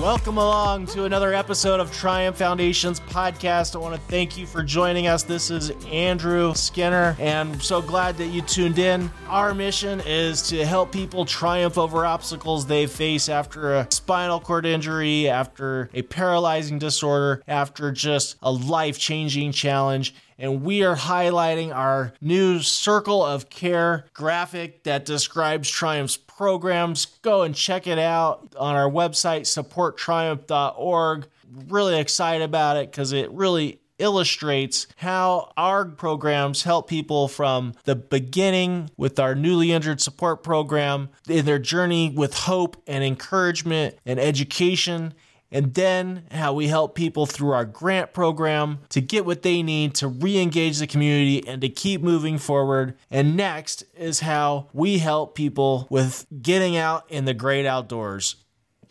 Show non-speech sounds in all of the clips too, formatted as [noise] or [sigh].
Welcome along to another episode of Triumph Foundations podcast. I want to thank you for joining us. This is Andrew Skinner, and I'm so glad that you tuned in. Our mission is to help people triumph over obstacles they face after a spinal cord injury, after a paralyzing disorder, after just a life changing challenge and we are highlighting our new Circle of Care graphic that describes Triumph's programs. Go and check it out on our website, supporttriumph.org. Really excited about it because it really illustrates how our programs help people from the beginning with our newly injured support program in their journey with hope and encouragement and education and then how we help people through our grant program to get what they need to re engage the community and to keep moving forward. And next is how we help people with getting out in the great outdoors.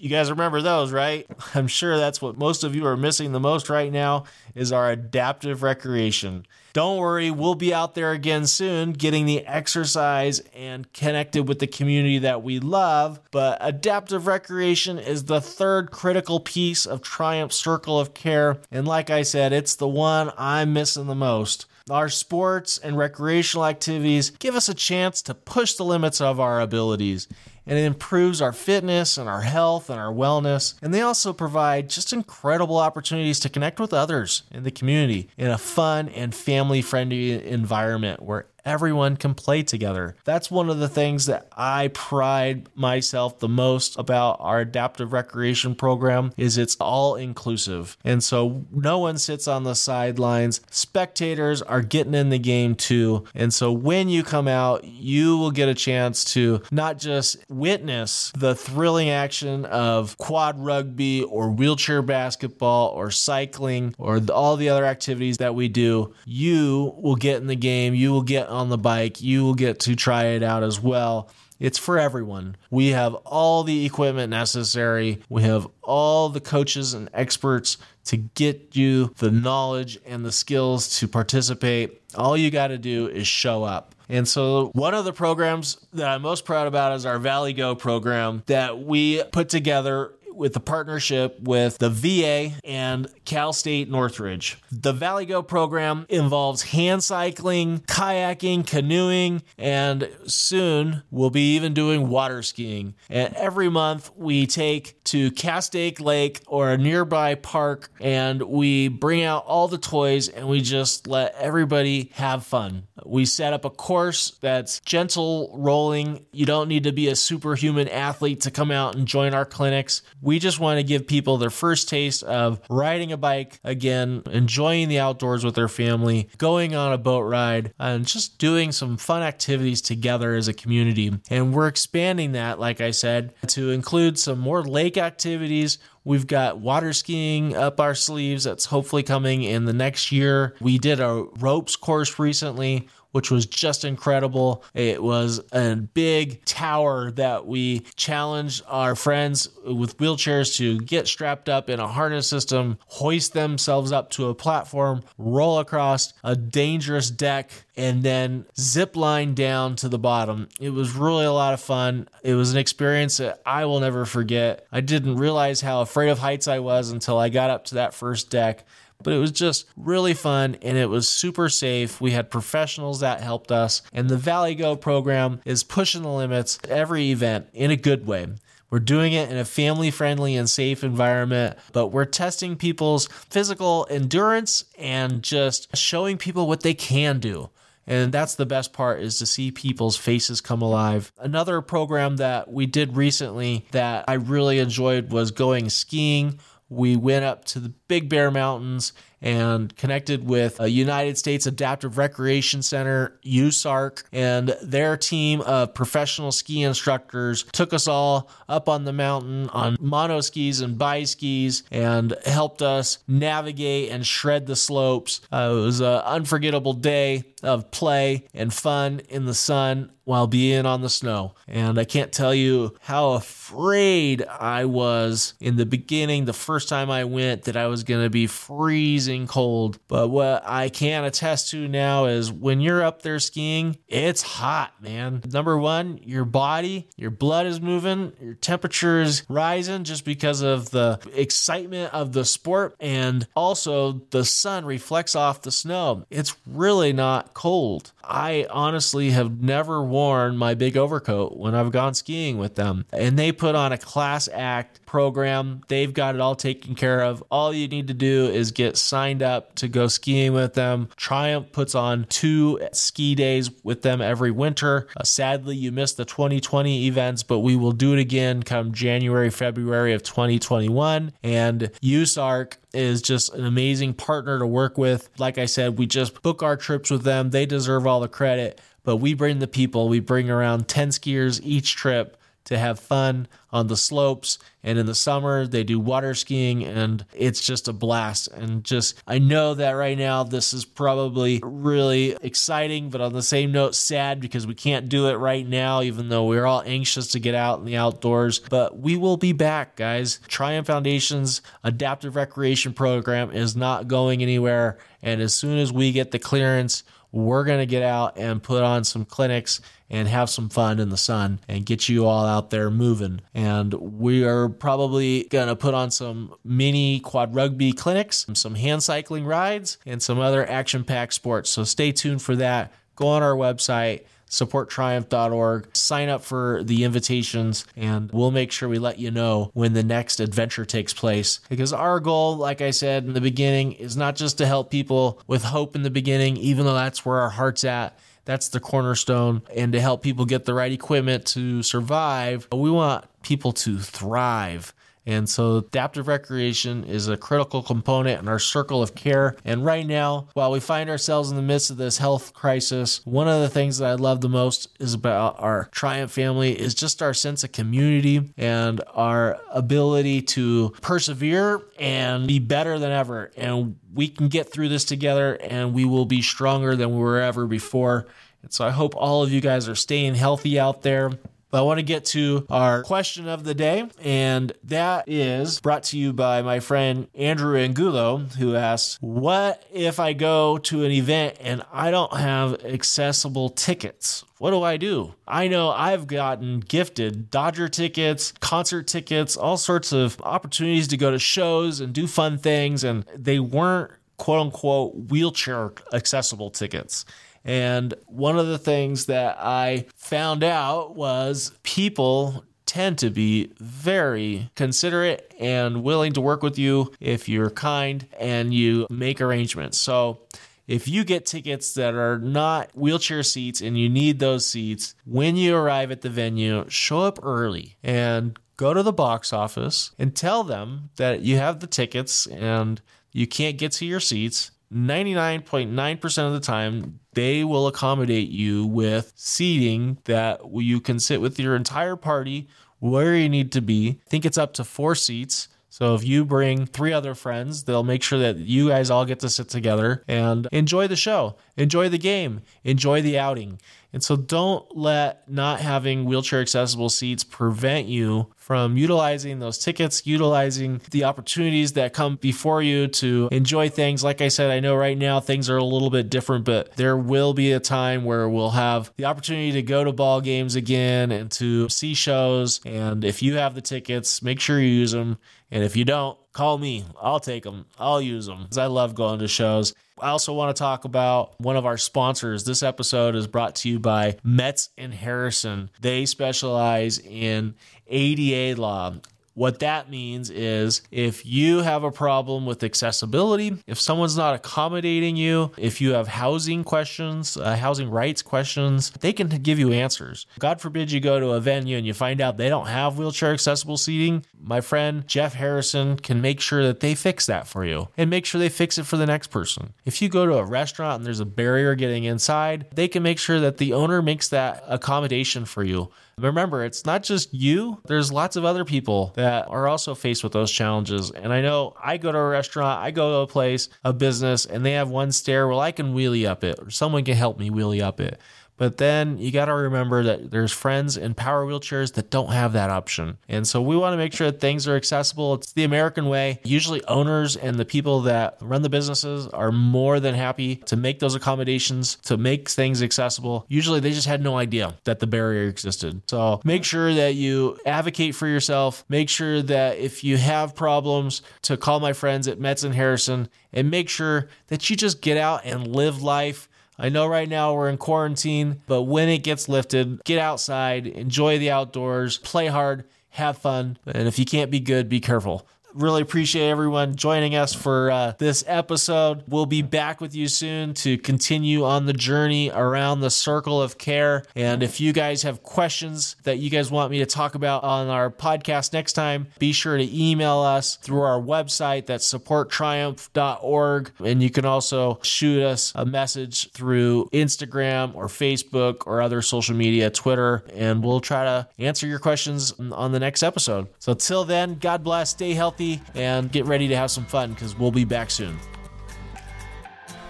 You guys remember those, right? [laughs] I'm sure that's what most of you are missing the most right now is our adaptive recreation. Don't worry, we'll be out there again soon getting the exercise and connected with the community that we love. But adaptive recreation is the third critical piece of Triumph Circle of Care. And like I said, it's the one I'm missing the most. Our sports and recreational activities give us a chance to push the limits of our abilities and it improves our fitness and our health and our wellness. And they also provide just incredible opportunities to connect with others in the community in a fun and family friendly environment where everyone can play together. That's one of the things that I pride myself the most about our adaptive recreation program is it's all inclusive. And so no one sits on the sidelines. Spectators are getting in the game too. And so when you come out, you will get a chance to not just witness the thrilling action of quad rugby or wheelchair basketball or cycling or all the other activities that we do. You will get in the game. You will get on the bike, you will get to try it out as well. It's for everyone. We have all the equipment necessary. We have all the coaches and experts to get you the knowledge and the skills to participate. All you got to do is show up. And so, one of the programs that I'm most proud about is our Valley Go program that we put together with the partnership with the VA and Cal State Northridge. The Valley Go program involves hand cycling, kayaking, canoeing, and soon we'll be even doing water skiing. And every month we take to Castaic Lake or a nearby park and we bring out all the toys and we just let everybody have fun. We set up a course that's gentle rolling. You don't need to be a superhuman athlete to come out and join our clinics. Just want to give people their first taste of riding a bike again, enjoying the outdoors with their family, going on a boat ride, and just doing some fun activities together as a community. And we're expanding that, like I said, to include some more lake activities. We've got water skiing up our sleeves that's hopefully coming in the next year. We did a ropes course recently which was just incredible. It was a big tower that we challenged our friends with wheelchairs to get strapped up in a harness system, hoist themselves up to a platform, roll across a dangerous deck, and then zip line down to the bottom. It was really a lot of fun. It was an experience that I will never forget. I didn't realize how afraid of heights I was until I got up to that first deck but it was just really fun and it was super safe. We had professionals that helped us, and the Valley Go program is pushing the limits every event in a good way. We're doing it in a family friendly and safe environment, but we're testing people's physical endurance and just showing people what they can do. And that's the best part is to see people's faces come alive. Another program that we did recently that I really enjoyed was going skiing we went up to the Big Bear Mountains and connected with a United States Adaptive Recreation Center, USARC, and their team of professional ski instructors took us all up on the mountain on mono skis and bi skis and helped us navigate and shred the slopes. Uh, it was an unforgettable day of play and fun in the sun while being on the snow. And I can't tell you how afraid I was in the beginning, the first time I went, that I was going to be freezing freezing cold. But what I can attest to now is when you're up there skiing, it's hot, man. Number one, your body, your blood is moving, your temperature is rising just because of the excitement of the sport. And also, the sun reflects off the snow. It's really not cold. I honestly have never worn my big overcoat when I've gone skiing with them. And they put on a class act program. They've got it all taken care of. All you need to do is get signed up to go skiing with them. Triumph puts on two ski days with them every winter. Uh, sadly, you missed the 2020 events, but we will do it again come January, February of 2021. And USARC is just an amazing partner to work with. Like I said, we just book our trips with them. They deserve all the credit, but we bring the people. We bring around 10 skiers each trip to have fun on the slopes. And in the summer, they do water skiing, and it's just a blast. And just, I know that right now, this is probably really exciting, but on the same note, sad because we can't do it right now, even though we're all anxious to get out in the outdoors. But we will be back, guys. Triumph Foundation's adaptive recreation program is not going anywhere. And as soon as we get the clearance, we're going to get out and put on some clinics and have some fun in the sun and get you all out there moving. And we are probably going to put on some mini quad rugby clinics, some hand cycling rides, and some other action packed sports. So stay tuned for that. Go on our website supporttriumph.org. Sign up for the invitations, and we'll make sure we let you know when the next adventure takes place. Because our goal, like I said in the beginning, is not just to help people with hope in the beginning, even though that's where our heart's at. That's the cornerstone, and to help people get the right equipment to survive. We want people to thrive. And so adaptive recreation is a critical component in our circle of care. And right now, while we find ourselves in the midst of this health crisis, one of the things that I love the most is about our Triumph family is just our sense of community and our ability to persevere and be better than ever. And we can get through this together and we will be stronger than we were ever before. And so I hope all of you guys are staying healthy out there. But I want to get to our question of the day, and that is brought to you by my friend Andrew Angulo, who asks, What if I go to an event and I don't have accessible tickets? What do I do? I know I've gotten gifted Dodger tickets, concert tickets, all sorts of opportunities to go to shows and do fun things, and they weren't quote unquote wheelchair accessible tickets. And one of the things that I found out was people tend to be very considerate and willing to work with you if you're kind and you make arrangements. So, if you get tickets that are not wheelchair seats and you need those seats, when you arrive at the venue, show up early and go to the box office and tell them that you have the tickets and you can't get to your seats 99.9% of the time, they will accommodate you with seating that you can sit with your entire party where you need to be. I think it's up to four seats. So if you bring three other friends, they'll make sure that you guys all get to sit together and enjoy the show, enjoy the game, enjoy the outing. And so don't let not having wheelchair accessible seats prevent you from utilizing those tickets, utilizing the opportunities that come before you to enjoy things. Like I said, I know right now things are a little bit different, but there will be a time where we'll have the opportunity to go to ball games again and to see shows. And if you have the tickets, make sure you use them. And if you don't, call me. I'll take them. I'll use them because I love going to shows. I also want to talk about one of our sponsors. This episode is brought to you by Metz and Harrison. They specialize in ADA law. What that means is if you have a problem with accessibility, if someone's not accommodating you, if you have housing questions, uh, housing rights questions, they can give you answers. God forbid you go to a venue and you find out they don't have wheelchair accessible seating. My friend Jeff Harrison can make sure that they fix that for you and make sure they fix it for the next person. If you go to a restaurant and there's a barrier getting inside, they can make sure that the owner makes that accommodation for you. Remember, it's not just you. There's lots of other people that are also faced with those challenges. And I know I go to a restaurant, I go to a place, a business, and they have one stair. Well, I can wheelie up it, or someone can help me wheelie up it. But then you got to remember that there's friends in power wheelchairs that don't have that option. And so we want to make sure that things are accessible. It's the American way. Usually, owners and the people that run the businesses are more than happy to make those accommodations to make things accessible. Usually, they just had no idea that the barrier existed. So make sure that you advocate for yourself. Make sure that if you have problems, to call my friends at Metz and Harrison and make sure that you just get out and live life. I know right now we're in quarantine, but when it gets lifted, get outside, enjoy the outdoors, play hard, have fun. And if you can't be good, be careful. Really appreciate everyone joining us for uh, this episode. We'll be back with you soon to continue on the journey around the circle of care. And if you guys have questions that you guys want me to talk about on our podcast next time, be sure to email us through our website that's supporttriumph.org. And you can also shoot us a message through Instagram or Facebook or other social media, Twitter, and we'll try to answer your questions on the next episode. So, till then, God bless, stay healthy and get ready to have some fun because we'll be back soon.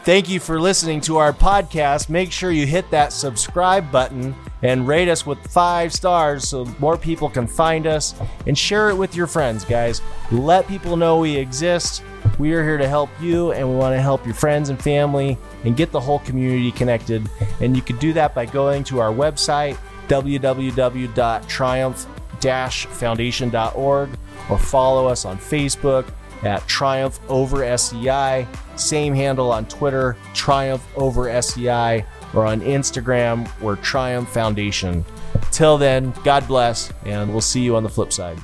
Thank you for listening to our podcast. Make sure you hit that subscribe button and rate us with five stars so more people can find us and share it with your friends, guys. Let people know we exist. We are here to help you and we want to help your friends and family and get the whole community connected. And you can do that by going to our website, www.triumph-foundation.org or follow us on Facebook at Triumph Over SCI. Same handle on Twitter, Triumph Over SCI, or on Instagram, we're Triumph Foundation. Till then, God bless, and we'll see you on the flip side.